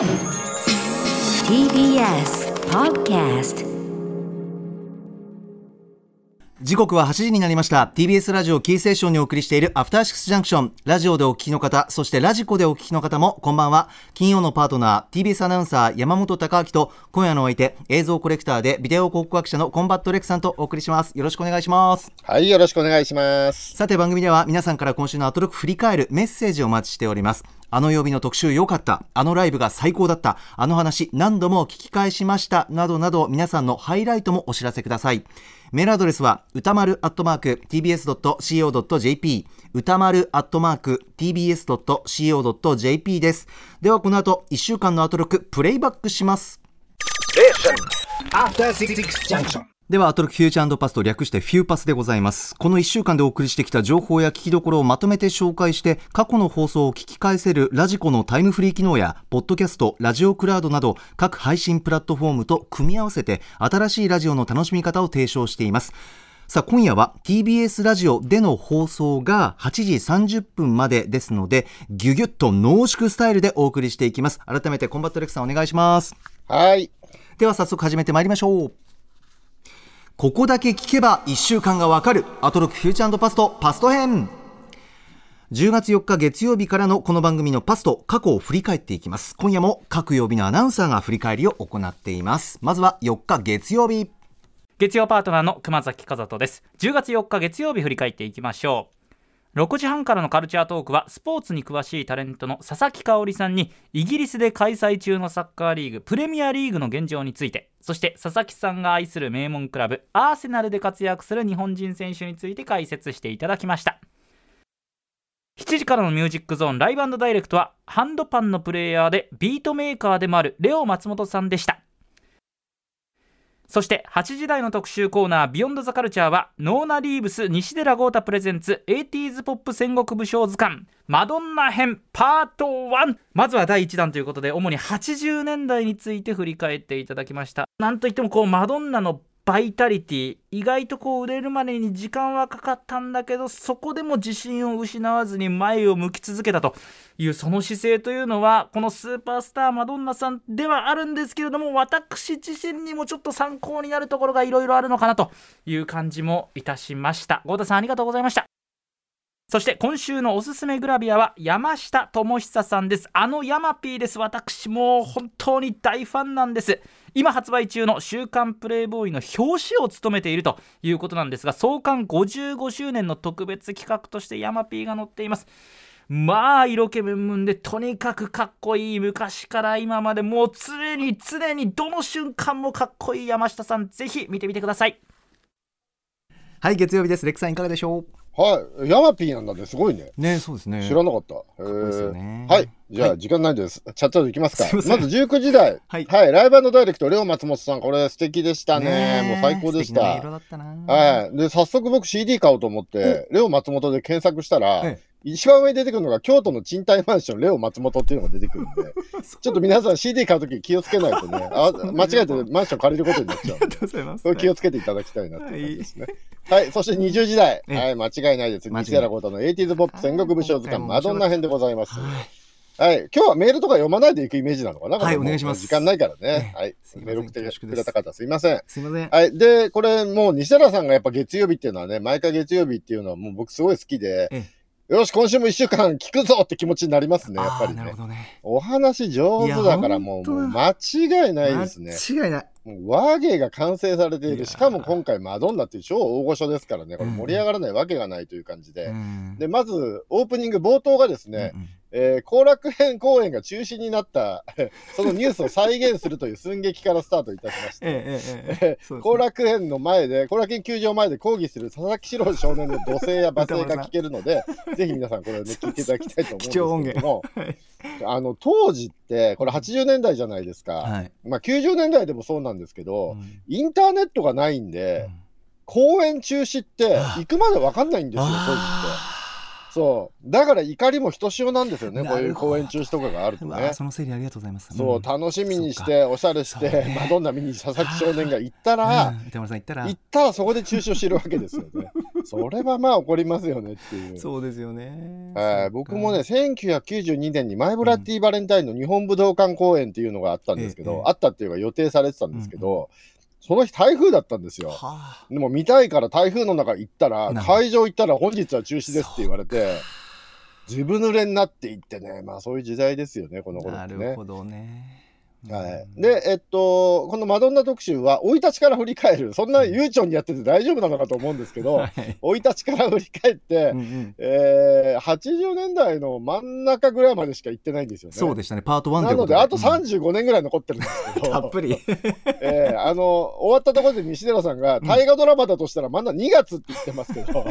TBS Podcast 時刻は8時になりました。TBS ラジオキーステーションにお送りしているアフターシックスジャンクションラジオでお聞きの方そして radiko でお聞きの方もこんばんは。金曜のパートナー TBS アナウンサー山本貴明と今夜のお相手映像コレクターでビデオ考古学者のコンバットレックさんとお送りします。よろしくお願いします。はい、よろしくお願いします。さて番組では皆さんから今週のアトロク振り返るメッセージをお待ちしておりますあの曜日の特集良かった。あのライブが最高だった。あの話何度も聞き返しました。などなど皆さんのハイライトもお知らせください。メールアドレスは歌丸アットマーク tbs.co.jp 歌丸アットマーク tbs.co.jp です。ではこの後1週間のアトロクプレイバックします。では、アトロクフューチャーパスと略してフューパスでございます。この1週間でお送りしてきた情報や聞きどころをまとめて紹介して、過去の放送を聞き返せるラジコのタイムフリー機能や、ポッドキャスト、ラジオクラウドなど、各配信プラットフォームと組み合わせて、新しいラジオの楽しみ方を提唱しています。さあ、今夜は TBS ラジオでの放送が8時30分までですので、ギュギュッと濃縮スタイルでお送りしていきます。改めてコンバットレックさんお願いします。はい。では早速始めてまいりましょうここだけ聞けば1週間がわかる。アトロク Future Past Past 編。10月4日月曜日からのこの番組の Past 過去を振り返っていきます。今夜も各曜日のアナウンサーが振り返りを行っています。まずは4日月曜日。月曜パートナーの熊崎和人です。10月4日月曜日振り返っていきましょう。6時半からのカルチャートークはスポーツに詳しいタレントの佐々木香織さんにイギリスで開催中のサッカーリーグプレミアリーグの現状についてそして佐々木さんが愛する名門クラブアーセナルで活躍する日本人選手について解説していただきました。7時からのミュージックゾーンライブダイレクトはハンドパンのプレイヤーでビートメーカーでもあるレオ松本さんでした。そして8時台の特集コーナー「 Beyond the Culture はノーナ・リーブス西寺郷太 presents 80s ポップ戦国武将図鑑。マドンナ編パート1まずは第1弾ということで主に80年代について振り返っていただきました。なんといってもこうマドンナのバイタリティ意外とこう売れるまでに時間はかかったんだけどそこでも自信を失わずに前を向き続けたというその姿勢というのはこのスーパースターマドンナさんではあるんですけれども私自身にもちょっと参考になるところがいろいろあるのかなという感じもいたしました。豪太さんありがとうございました。そして今週のおすすめグラビアは山下智久さんです。あのヤマピーです。私も本当に大ファンなんです。今発売中の「週刊プレイボーイ」の表紙を務めているということなんですが創刊55周年の特別企画としてヤマピーが載っています。まあ色気ムンムンでとにかくかっこいい昔から今までもう常に常にどの瞬間もかっこいい山下さんぜひ見てみてください。はい月曜日ですレックさんいかがでしょはい。ヤマピーなんだね。すごいね。うねそうですね知らなかった。へこいいですよねーはい。じゃあ、はい時間ないです。チャットでいきますか。まず19時台。はいはい。ライブダイレクト、レオ松本さん。これ素敵でしたね。ねもう最高でした。色だったなはい。で、早速僕 CD 買おうと思って、レオ松本で検索したらえ、一番上に出てくるのが京都の賃貸マンションレオ松本っていうのが出てくるんで、ちょっと皆さん CD 買うとき気をつけないとね、あ間違えてマンション借りることになっちゃう。んでありがとうございます。それ気をつけていただきたいなって感じですね。はい、そして20時代。ええ。はい、間違いないです。西原豪太の 80s ポップ戦国武将図鑑マドンナ編でございます。はいはい、今日はメールとか読まないでいくイメージなのかな？はいお願いします時間ないからね。えはい。メール送ってくれた方すいません。すいません。はい。で、これもう西原さんがやっぱ月曜日っていうのはね、毎回月曜日っていうのはもう僕すごい好きで、えよし、今週も一週間聞くぞって気持ちになりますね、やっぱりあーなるね。ほどねお話上手だからもうもう間違いないですね。間違いないもう和芸が完成されている。しかも今回マドンナっていう超大御所ですからね、これ盛り上がらないわけがないという感じで。うんで、まずオープニング冒頭がですね、うんうんえー後楽園公演が中止になった、そのニュースを再現するという寸劇からスタートいたしまして、後楽園の前で、後楽園球場前で抗議する佐々木史郎少年の怒声や罵声が聞けるので、ぜひ皆さんこれね、聞いていただきたいと思うんですけども、あの、当時って、これ80年代じゃないですか。はい。まあ90年代でもそうなんですけど、うん。インターネットがないんで、公演中止って行くまで分かんないんですよ、当時って。あそう。だから怒りもひとしおなんですよね、こういう公演中止とかがあるとね。その整理ありがとうございますそう、ん楽しみにしそて、おしゃれして、マドンナ見に佐々木少年が行ったら、うん歌丸さん言ったら行ったらそこで中止をしてるわけですよね。それはまあ怒りますよねっていう。そうですよね。はい、僕もね、1992年にマイブラッディバレンタインの日本武道館公演っていうのがあったんですけど、ええあったっていうか予定されてたんですけど、その日台風だったんですよ。はあ、でも見たいから台風の中行ったら、会場行ったら本日は中止ですって言われて、ずぶ濡れになっていってね、まあそういう時代ですよね、この頃ってねなる。ほどね。はい、うん。で、えっと、このマドンナ特集は、生い立ちから振り返る、そんな悠長にやってて大丈夫なのかと思うんですけど、はい。生い立ちから振り返って、うんうん。えー、80年代の真ん中ぐらいまでしか行ってないんですよね。そうでしたね、パート1なので、あとうん。35年ぐらい残ってるんですけど、たっぷり。えーあの終わったところで西寺さんが、大河ドラマだとしたら、まだ2月って言ってますけど、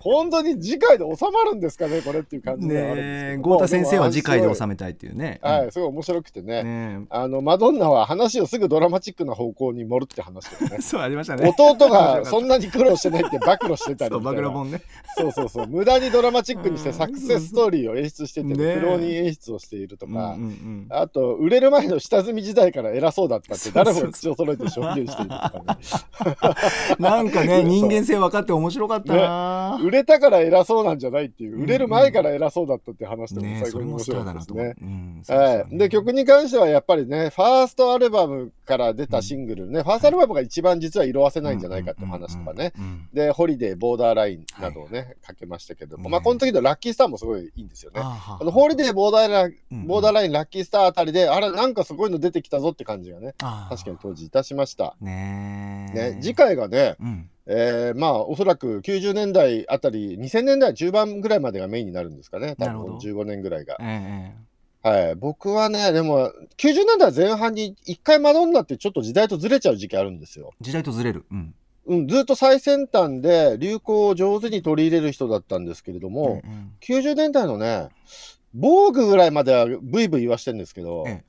本当に次回で収まるんですかね、これっていう感じではあるんですけど。豪太先生は次回で収めめたいっていうね。はい、すごい面白くてね。ねあのマドンナは話をすぐドラマチックな方向に盛るって話とかね。え。そうありましたね。弟が そんなに苦労してないって暴露してたりそう、暴露本ね。そうそうそう。無駄にドラマチックにしてうん。サクセスストーリーを演出してて、苦労人演出をしているとうんか、うんうん。あと売れる前の下積み時代から偉そうだったって誰もが口を揃えて証言しているとかね。なんかね、人間性分かって面白かったな。売れたから偉そうなんじゃないっていう。売れる前から偉そうだったって話でも最高に面白かったですーだなと思う。ね。。うんそうはい、で曲に関してはやっぱりねファーストアルバムから出たシングルね、ファーストアルバムが一番実は色あせないんじゃないかって話とかね、うんうんうんで、ホリデー、ボーダーラインなどをね、かけましたけども、ね。まあ、この時のラッキースターもすごいいいんですよね。ああのホリデー、ボーダーライン、うんボーダーライン、ラッキースターあたりで、あれ、なんかすごいの出てきたぞって感じがね、あ確かに当時いたしました。ねえね、次回がね、うん。えーまあ、おそらく90年代あたり、2000年代中盤ぐらいまでがメインになるんですかね、多分なるほど。15年ぐらいが。えはい、僕はね、でも、90年代前半に一回マドンナってちょっと時代とずれちゃう時期あるんですよ。え時代とずれる。うん。うん、ずっと最先端で流行を上手に取り入れる人だったんですけれども、うんうん。90年代のね、防具ぐらいまではブイブイ言わしてるんですけど、え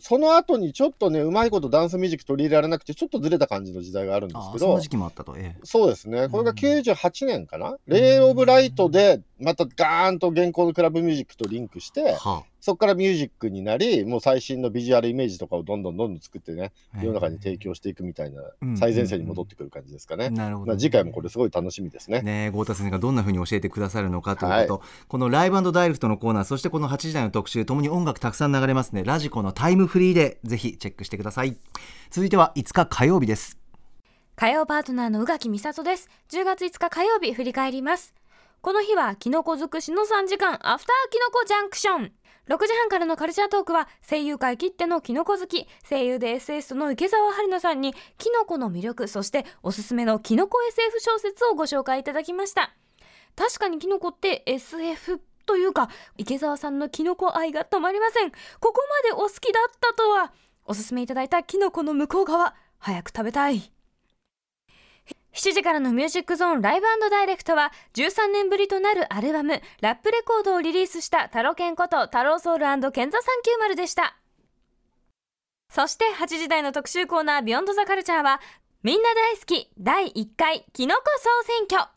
その後にちょっとね、うまいことダンスミュージック取り入れられなくて、ちょっとずれた感じの時代があるんですけどああそんな時、期もあったと。ええ。そうですね、これがうん98年かな、レイ・オブ・ライトで、またガーンと現行のクラブミュージックとリンクして、はそこからミュージックになり、もう最新のビジュアルイメージとかをどんどんどんどん作ってね、あ世の中に提供していくみたいなうん、最前線に戻ってくる感じですかね。なるほど。まあ、次回もこれすごい楽しみですね。ねえ、豪太先生がどんなふうに教えてくださるのかということ、このライブダイレクトのコーナーそしてこの8時台の特集ともに音楽たくさん流れますね。ラジコのタイムフリーでぜひチェックしてください。続いては5日火曜日です。火曜パートナーの宇垣美里です。10月5日火曜日振り返ります。この日はキノコ尽くしの3時間アフターキノコジャンクション6時半からのカルチャートークは声優界きってのキノコ好き。声優で SS の池澤春菜さんにキノコの魅力そしておすすめのキノコ SF 小説をご紹介いただきました。確かにキノコって SF というか池澤さんのキノコ愛が止まりません。ここまでお好きだったとは。おすすめいただいたキノコの向こう側早く食べたい。7時からのミュージックゾーンライブダイレクトは13年ぶりとなるアルバムラップレコードをリリースしたタロケンことタローソウルケンザ390でした。そして8時台の特集コーナービヨンドザカルチャーはみんな大好き第1回キノコ総選挙。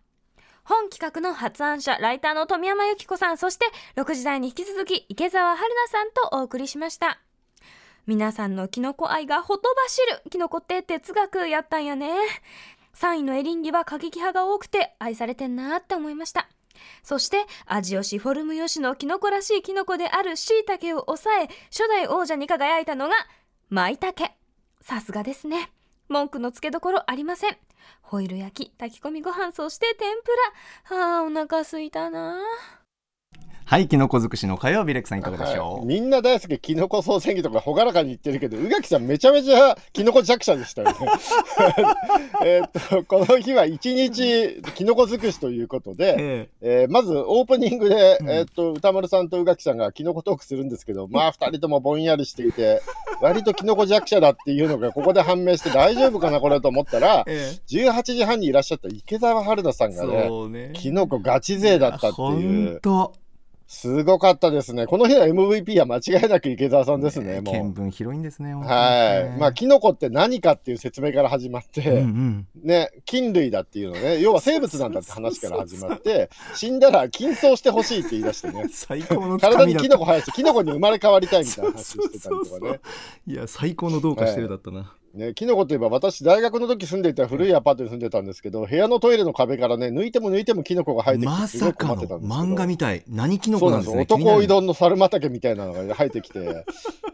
本企画の発案者ライターの富山由紀子さんそして6時台に引き続き池澤春菜さんとお送りしました。皆さんのキノコ愛がほとばしるキノコって哲学やったんやね。3位のエリンギは過激派が多くて愛されてんなーって思いました。そして味よしフォルムよしのキノコらしいキノコである椎茸を抑え初代王者に輝いたのが舞茸。さすがですね。文句のつけどころありません。ホイル焼き炊き込みご飯そして天ぷら。あーお腹すいたなはいキノコ尽くしの火曜日レックさんいかがでしょう、はい。みんな大好きキノコ総選挙とか朗らかに言ってるけど宇垣さんめちゃめちゃキノコ弱者でしたよね。えっとこの日は一日キノコ尽くしということで、ええ。ーまずオープニングで、うん。えっと歌丸さんと宇垣さんがキノコトークするんですけど まあ2人ともぼんやりしていて割とキノコ弱者だっていうのがここで判明して大丈夫かなこれと思ったらええ。18時半にいらっしゃった池澤春菜さんえがねね。キノコガチ勢だったってほいう。すごかったですね。この日の MVP は間違いなく池澤さんですね、も見う。聞広いんですねはい。まあ、キノコって何かっていう説明から始まって、うんうんね、菌類だっていうのね、要は生物なんだって話から始まって、死んだら菌装してほしいって言い出してね、最高の体にキノコ生やして、キノコに生まれ変わりたいみたいな話してたりとかね。いや最高のどうかしてるだったな、ね、キノコといえば私大学の時住んでいた古いアパートに住んでたんですけど部屋のトイレの壁からね抜いても抜いてもキノコが生えてきてますさかの漫画みたい。何キノコなんですね男いどんの猿畑みたいなのが生えてきて。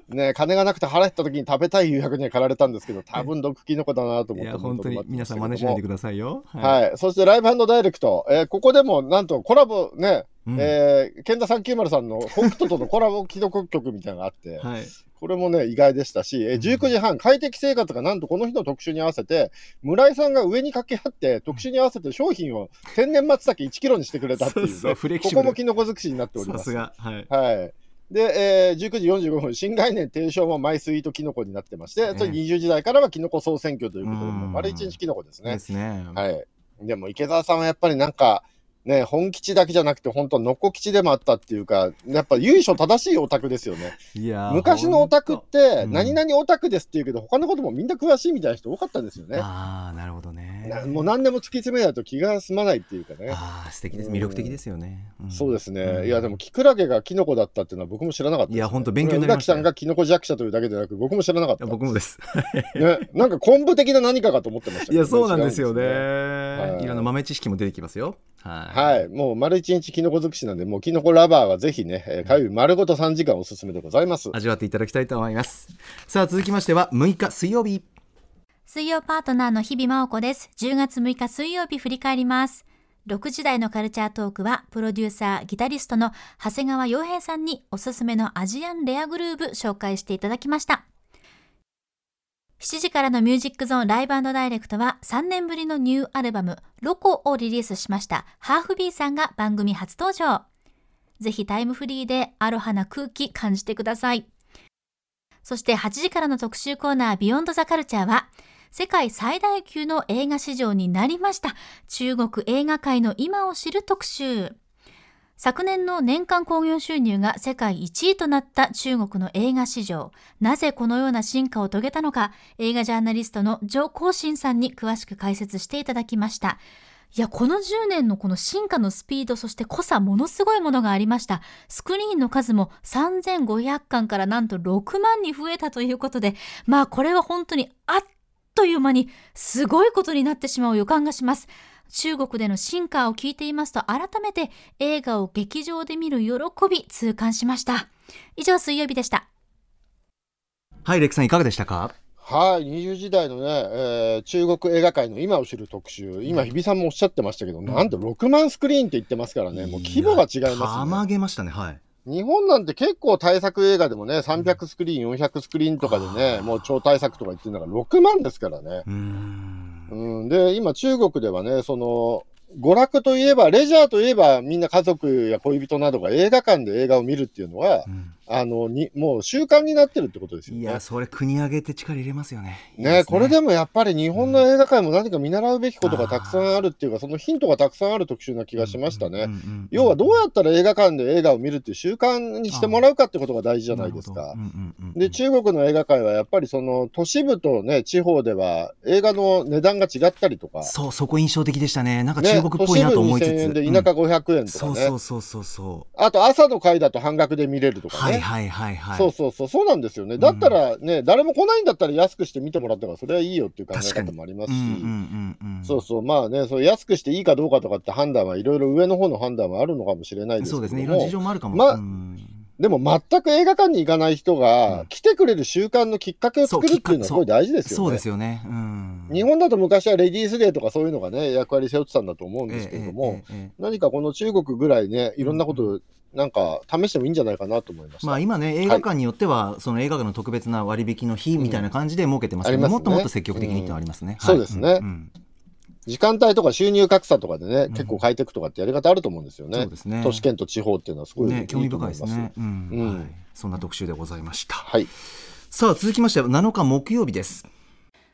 ね金がなくて腹減った時に食べたい夕食には駆られたんですけど多分毒キノコだなと思っていや本当に皆さん真似しないでくださいよ。はい、はい、そしてライブダイレクト、えー、ここでもなんとコラボねうん、えー、ケンタ390さんの北斗とのコラボ既読曲みたいなのがあって、はい、これもね、意外でしたし、え19時半、快適生活がなんとこの日の特集に合わせて、村井さんが上に掛け合って、特集に合わせて商品を天然松茸1キロにしてくれたっていう、ね、そうそうここもキノコ尽くしになっております。はい、はい。で、えー、19時45分、新概念提唱もマイスイートキノコになってまして、それ20時代からはキノコ総選挙ということで、丸一日キノコですね。ですね。はい。でも池澤さんはやっぱりなんか、ね、本吉だけじゃなくて、本当のこ吉でもあったっていうか、やっぱ由緒正しいオタクですよね。いや昔のオタクって、何々オタクですって言うけど、他のこともみんな詳しいみたいな人多かったですよね。ああ、なるほどね。もう何でも突き詰めないと気が済まないっていうかね。ああ、素敵です。魅力的ですよね。うん、そうですね。うん、いや、でも、キクラゲがキノコだったっていうのは僕も知らなかった、ね、いや、本当勉強になりました、ね。さんがキノコ弱者というだけでなく、僕も知らなかった。僕もです。ね、なんか昆布的な何かかと思ってました、ね、いや、そうなんですよね。はい、いろんな豆知識も出てきますよ。はい。はい、もう丸一日キノコ尽くしなんで、もうキノコラバーはぜひね、えー、火曜日丸ごと3時間おすすめでございます。味わっていただきたいと思います。さあ、続きましては6日水曜日。水曜パートナーの日々真央子です。10月6日水曜日振り返ります。6時台のカルチャートークは、プロデューサー、ギタリストの長谷川洋平さんにおすすめのアジアンレアグルーブ紹介していただきました。7時からのミュージックゾーンライブダイレクトは3年ぶりのニューアルバムロコをリリースしましたハーフビーさんが番組初登場。ぜひタイムフリーでアロハな空気感じてください。そして8時からの特集コーナービヨンドザカルチャーは世界最大級の映画市場になりました。中国映画界の今を知る特集。昨年の年間興行収入が世界1位となった中国の映画市場。なぜこのような進化を遂げたのか、映画ジャーナリストのジコウシンさんに詳しく解説していただきました。いや、この10年のこの進化のスピード、そして濃さ、ものすごいものがありました。スクリーンの数も3500巻からなんと6万に増えたということで、まあこれは本当にあっという間にすごいことになってしまう予感がします。中国での進化を聞いていますと改めて映画を劇場で見る喜び痛感しました。以上水曜日でした。はいレクさんいかがでしたか？はい、20時代のね、えー、中国映画界の今を知る特集、今、日比さんもおっしゃってましたけど、うん、なんと6万スクリーンって言ってますからね、もう規模が違います、ね。たまげましたね、はい。日本なんて結構大作映画でもね、300スクリーン、400スクリーンとかでね、もう超大作とか言ってるのが6万ですからね。うん。うん、で、今中国ではね、その、娯楽といえば、レジャーといえば、みんな家族や恋人などが映画館で映画を見るっていうのは、うん、あのにもう習慣になってるってことですよね。いや、それ、国挙げて力入れますよね。ね、ね、これでもやっぱり日本の映画界も何か見習うべきことがたくさんあるっていうか、そのヒントがたくさんある特集な気がしましたね。要は、どうやったら映画館で映画を見るっていう習慣にしてもらうかってことが大事じゃないですか。で、中国の映画界はやっぱりその都市部とね、地方では映画の値段が違ったりとか。そう、そこ印象的でしたね。なんか中国っぽいなと思いつつ。ね、都市部2000円で田舎500円とかね、うん、そうそうそうそう。あと朝の回だと半額で見れるとかね。はいはいはいはい。そうそうそう、そうなんですよね。だったらね、うん、誰も来ないんだったら安くして見てもらったから、それはいいよっていう考え方もありますし、そうそう、まあね、そう安くしていいかどうかとかって判断はいろいろ上の方の判断はあるのかもしれないですけどそうですね、いろいろ事情もあるかも。まあ、でも全く映画館に行かない人が来てくれる習慣のきっかけを作るっていうのはすごい大事ですよね。そうですよね、うん、日本だと昔はレディースデーとかそういうのがね役割背負ってたんだと思うんですけれども、えええ、何かこの中国ぐらいねいろんなことなんか試してもいいんじゃないかなと思いましまあ今ね映画館によっては、はい、その映画館の特別な割引の日みたいな感じで設けてますけど、うんね、もっともっと積極的にってありますね。うん。はい、そうですね、うん、時間帯とか収入格差とかでね、結構変えていくとかってやり方あると思うんですよね。そうですね。都市圏と地方っていうのはすごい、ね、興味深いですね、うん。はい。そんな特集でございました。はい、さあ続きまして7日木曜日です。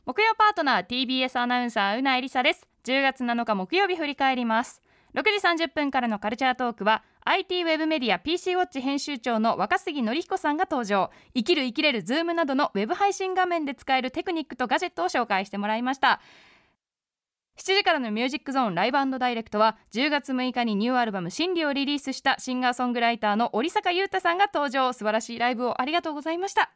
木曜パートナー TBS アナウンサー宇内梨沙です。10月7日木曜日振り返ります。6時30分からのカルチャートークは IT ウェブメディア PC ウォッチ編集長の若杉則彦さんが登場。イキるイキれる Zoom などのウェブ配信画面で使えるテクニックとガジェットを紹介してもらいました。7時からのミュージックゾーンライブダイレクトは10月6日にニューアルバム「真理」をリリースしたシンガーソングライターの織坂優太さんが登場。素晴らしいライブをありがとうございました。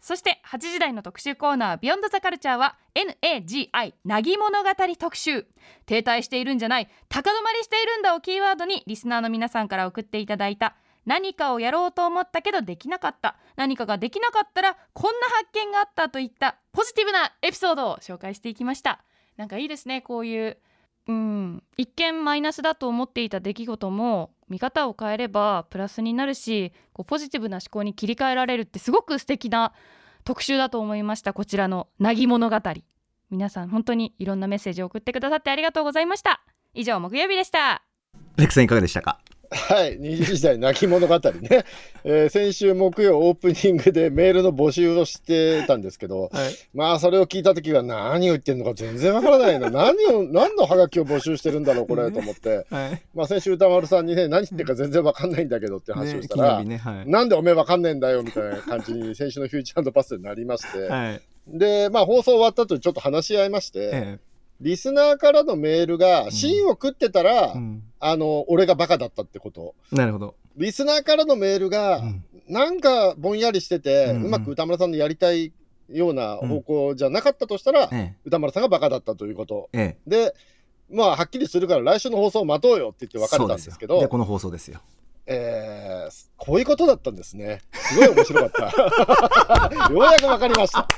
そして8時台の特集コーナービヨンドザカルチャーは NAGI なぎ物語特集。停滞しているんじゃない高止まりしているんだをキーワードにリスナーの皆さんから送っていただいた何かをやろうと思ったけどできなかった何かができなかったらこんな発見があったといったポジティブなエピソードを紹介していきました。なんかいいですねこういううん一見マイナスだと思っていた出来事も見方を変えればプラスになるしこうポジティブな思考に切り替えられるってすごく素敵な特集だと思いました。こちらの「なぎ物語」皆さん本当にいろんなメッセージを送ってくださってありがとうございました。以上木曜日でした。レクさんいかがでしたか？はい、20時代泣き物語ね、えー先週木曜オープニングでメールの募集をしてたんですけど、まあそれを聞いた時は何を言ってるのか全然わからないな。何を何のハガキを募集してるんだろうこれと思って、はい。まあ先週歌丸さんにね何言ってるか全然わかんないんだけどって話をしたら、ねね。はい。なんでおめえわかんねえんだよみたいな感じに先週のフューチャーパスになりまして、はい。でまあ放送終わった後ちょっと話し合いまして、えリスナーからのメールが芯を食ってたら、えうんあの俺がバカだったってこと。なるほど。リスナーからのメールが、うん。なんかぼんやりしてて、ううん。うんまく歌丸さんのやりたいような方向じゃなかったとしたら、え歌丸さんがバカだったということ。ええ。えで、まあ、はっきりするから来週の放送を待とうよって言って別れたんですけど、この放送ですよ。えーこういうことだったんですね。すごい面白かった。ようやく分かりました。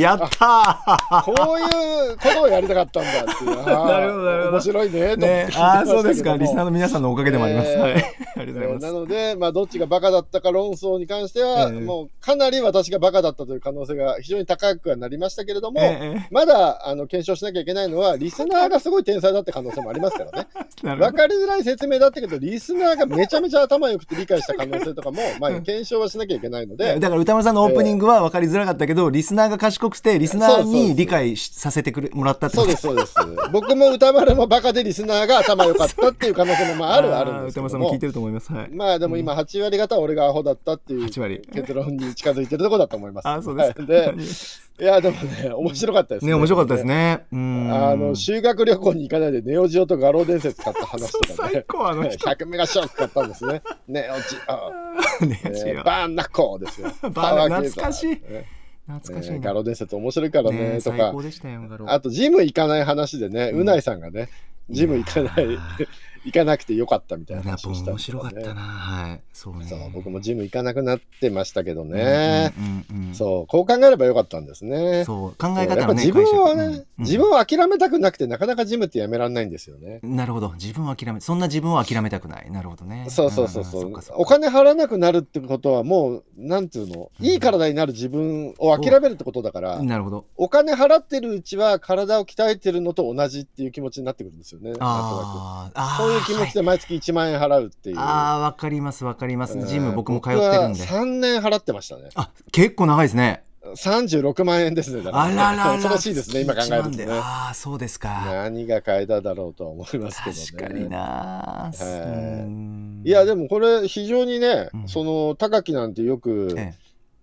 やったーこういうことをやりたかったんだっていう。なるほどなるほど面白いね。ねああそうですかリスナーの皆さんのおかげでもあります、えーはいありがとうございます、なので、まあ、どっちがバカだったか論争に関しては、ええもうかなり私がバカだったという可能性が非常に高くはなりましたけれども、えまだあの検証しなきゃいけないのは、リスナーがすごい天才だって可能性もありますからね。え なるほど分かりづらい説明だったけど、リスナーがめちゃめちゃ頭良くて理解した可能性とかも、まあ、検証はしなきゃいけないので、だから歌丸さんのオープニングは分かりづらかったけど、リスナーが賢くてリスナーに理解しさせてくれもらったってそうです、そうです。僕も歌丸もバカでリスナーが頭良かったっていう可能性もまああるはあるんですけども。歌丸さんも聞いて。ると思います。はい。まあでも今8割方は俺がアホだったっていう8割。結論に近づいてるところだと思います。あそうですか、はい。でいやでもね面白かったですね。面白かったです。ね。うん。あの修学旅行に行かないでネオジオと画廊伝説買った話とか最ね。高あの人。100メガショック買ったんですね。ネオジオ、ねえーバーンナッコーですよ。バーンパワー系懐かしい。ね懐かしいなえー画廊伝説面白いからねねとか。最高。でしたよガロ。あとジム行かない話でね、うないさんがね、ジム行かないいや、行かなくてよかったみたいな話をしたん面白かったな。はい。そうね。そう僕もジム行かなくなってましたけどね。うんうんうんそう、こう考えればよかったんですね。そう考えやっ方のね。ぱ自分はね、うんうん。自分を諦めたくなくて、なかなかジムってやめられないんですよね。なるほど。自分を諦めそんな自分を諦めたくない。なるほどね。そうそうそうそう。お金払わなくなるってことはもうなんていうのいい体になる自分を諦めるってことだから、なるほど。お金払ってるうちは体を鍛えてるのと同じっていう気持ちになってくるんですよね。あーあーくそういう気持ちで毎月1万円払うっていう、ああわかりますわかります。えージム僕も通ってるんで。僕は3年払ってましたね。あ結構長いですね。36万円ですねだから。あららら 恐ろしいですね今考えるとね。ああそうですか。何が変えただろうとは思いますけどね。確かになはいいやでもこれ非常にね、うん。その高木なんてよく、え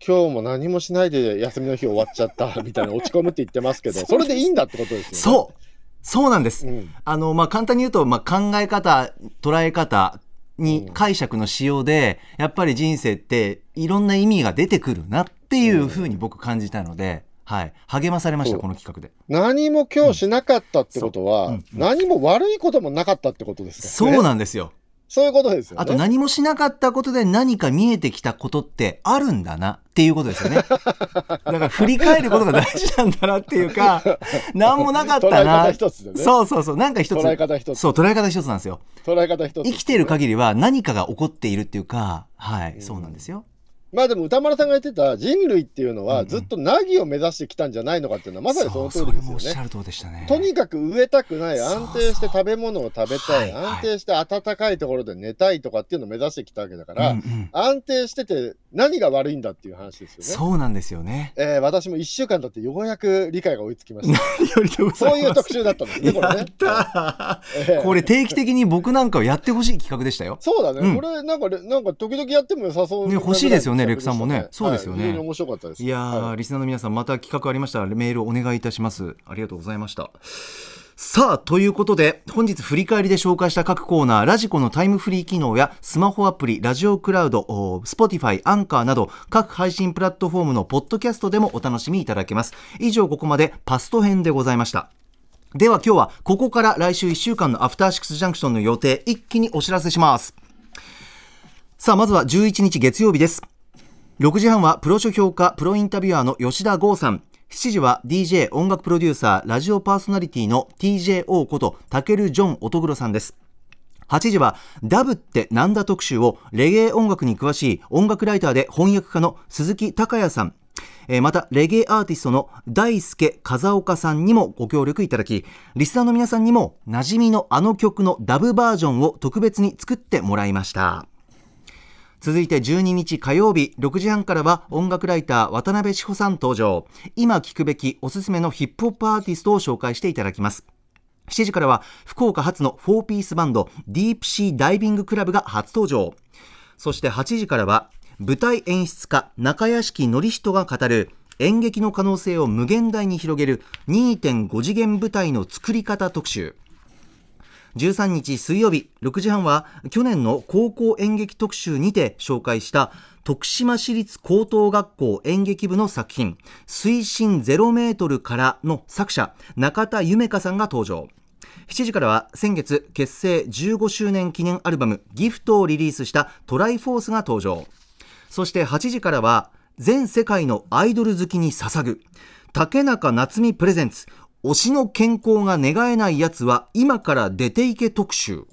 今日も何もしないで休みの日終わっちゃったみたいな落ち込むって言ってますけど それでいいんだってことですよね。そうそうなんです、うん。あのまあ簡単に言うと、まあ、考え方捉え方にうん解釈のしようで、やっぱり人生っていろんな意味が出てくるなっていうふうに僕感じたので、はい、励まされましたこの企画で。何も今日しなかったってことは、うん。そううん。何も悪いこともなかったってことですからね。そうなんですよそういうことですよね。あと何もしなかったことで何か見えてきたことってあるんだなっていうことですよね。だから振り返ることが大事なんだなっていうか、何もなかった捉えな。方一つでね。そうそうそう。なんか一つ。捉え方一つそう、捉え方一つなんですよ。捉え方一つ。生きてる限りは何かが起こっているっていうか、はい、うんそうなんですよ。まあでも歌丸さんが言ってた人類っていうのはずっと凪を目指してきたんじゃないのかっていうのはまさにその通りですよね。ね。とにかく植えたくない安定して食べ物を食べたい安定して暖かいところで寝たいとかっていうのを目指してきたわけだかうんら、うん安定してて何が悪いんだっていう話ですよね。そうなんですよね。えー私も1週間経ってようやく理解が追いつきました。そういう特集だったんですね、これね。えーーこれ定期的に僕なんかをやってほしい企画でしたよ。そうだね、うんこれなんかレなんか時々やっても良さそうなね欲しいですよねぐらレクさんもねそうですよね面白かったです。いやリスナーの皆さんまた企画ありましたらメールお願いいたしますありがとうございましたさあ、ということで、本日振り返りで紹介した各コーナー、 radiko のタイムフリー機能や、スマホアプリ、ラジオクラウド、 Spotify、アンカーなど、各配信プラットフォームのポッドキャストでもお楽しみいただけます。以上、ここまでパスト編でございました。では今日は、ここから来週1週間のアフターシックスジャンクションの予定、一気にお知らせします。さあ、まずは11日月曜日です。6時半はプロ書評家、プロインタビュアーの吉田剛さん。7時は DJ 音楽プロデューサーラジオパーソナリティの TJO ことタケル・ジョン・乙黒さんです。8時はダブってなんだ特集をレゲエ音楽に詳しい音楽ライターで翻訳家の鈴木孝也さん。またレゲエアーティストの大輔風岡さんにもご協力いただきリスナーの皆さんにも馴染みのあの曲のダブバージョンを特別に作ってもらいました。続いて12日火曜日6時半からは音楽ライター渡辺志保さん登場。今聴くべきおすすめのヒップホップアーティストを紹介していただきます。7時からは福岡発の4ピースバンドディープシーダイビングクラブが初登場。そして8時からは舞台演出家中屋敷典人が語る演劇の可能性を無限大に広げる2.5次元舞台の作り方特集。13日水曜日6時半は去年の高校演劇特集にて紹介した徳島市立高等学校演劇部の作品水深0メートルからの作者中田夢香さんが登場。7時からは先月結成15周年記念アルバムギフトをリリースしたトライフォースが登場。そして8時からは全世界のアイドル好きに捧ぐ竹中夏実プレゼンツ推しの健康が願えないやつは今から出ていけ特集。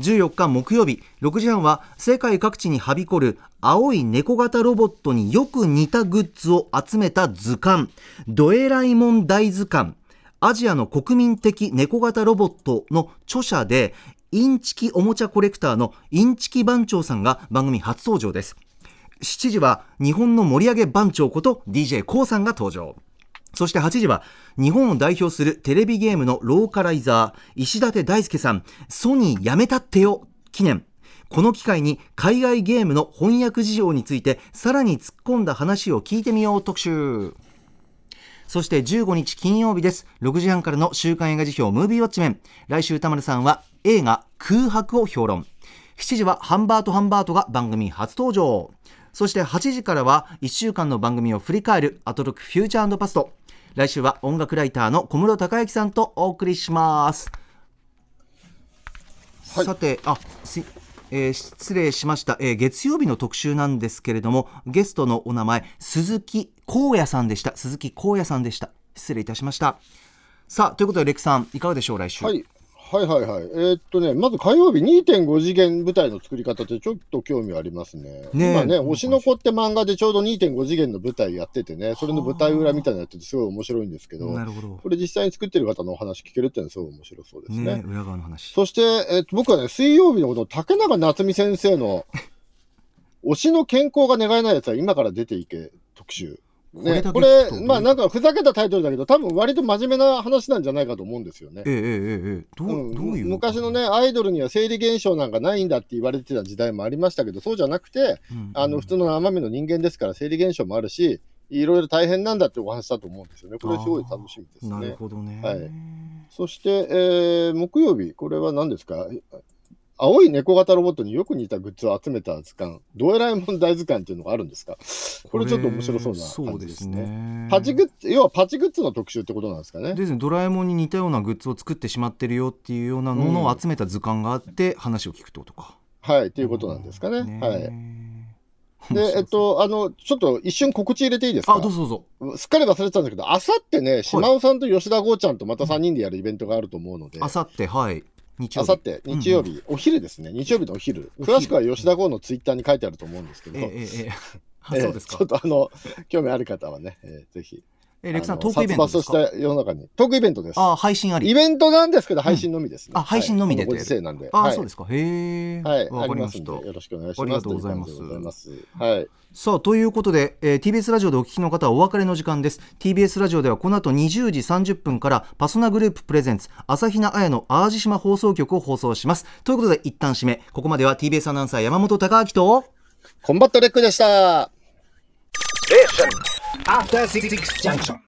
14日木曜日6時半は世界各地にはびこる青い猫型ロボットによく似たグッズを集めた図鑑ドエライモン大図鑑。アジアの国民的猫型ロボットの著者でインチキおもちゃコレクターのインチキ番長さんが番組初登場です。7時は日本の盛り上げ番長こと d j k o さんが登場。そして8時は日本を代表するテレビゲームのローカライザー石立大輔さんソニーやめたってよ記念。この機会に海外ゲームの翻訳事情についてさらに突っ込んだ話を聞いてみよう特集。そして15日金曜日です。6時半からの週刊映画辞表ムービーウォッチメン。来週田丸さんは映画空白を評論。7時はハンバートハンバートが番組初登場。そして8時からは1週間の番組を振り返るアトロックフューチャーパスト。来週は音楽ライターの小室孝之さんとお送りします、はい、さてあすえー、失礼しました、えー、月曜日の特集なんですけれどもゲストのお名前鈴木光也さんでした。鈴木光也さんでした。失礼いたしました。さあということでレクさんいかがでしょう来週？はいはいはいはい。えー、っとね、まず火曜日2.5次元舞台の作り方ってちょっと興味ありますね。ね今ね、推しの子って漫画でちょうど2.5次元の舞台やっててね、それの舞台裏みたいなのやっててすごい面白いんですけど、なるほどこれ実際に作ってる方のお話聞けるっていうのはすごい面白そうですね。ね裏側の話。そして、えー、っと僕はね、水曜日のこの竹中夏実先生の推しの健康が願えないやつは今から出ていけ特集。ね、これ、まあなんかふざけたタイトルだけど、多分割と真面目な話なんじゃないかと思うんですよね。ええええどう、うん、どういう昔のね、アイドルには生理現象なんかないんだって言われてた時代もありましたけど、そうじゃなくて、うん、あの普通の生身の人間ですから、生理現象もあるし、いろいろ大変なんだってお話だと思うんですよね。これすごい楽しみですね。なるほどね。はい。そして、えー、木曜日、これは何ですか？青い猫型ロボットによく似たグッズを集めた図鑑、ドエラえもん大図鑑っていうのがあるんですか？これちょっと面白そうな感じですね。すねパチグッズ、要はパチグッズの特集ってことなんですかね？ですね、ドラえもんに似たようなグッズを作ってしまってるよっていうようなものを集めた図鑑があって、話を聞くってことか。はい、っていうことなんですかね。ねはい。で、えっと、あの、ちょっと一瞬告知入れていいですか？あ、どうぞどうぞ。すっかり忘れてたんだけど、あさってね、島尾さんと吉田剛ちゃんとまた3人でやるイベントがあると思うので。あさって、はい。あさって日曜日、お昼ですね。日曜日のお昼。詳しくは吉田剛のツイッターに書いてあると思うんですけど、ええええ、そうですか。ちょっとあの興味ある方はね、えー、ぜひえレクさん、トークイベントですか？した世の中に。トークイベントです。あ配信あり。イベントなんですけど、配信のみですね。あ、配信のみで。ご時世なんで。あ、そうですか。へえ。はい、ありますんで、よろしくお願いします。ありがとうございます。はい。さあ、ということで、えー、TBS ラジオでお聞きの方はお別れの時間です。TBS ラジオではこの後20時30分から、パソナグループプレゼンツ、朝比奈彩の淡路島放送局を放送します。ということで、一旦締め、ここまでは TBS アナウンサー山本貴明と、コンバットレックでした。After Six junction.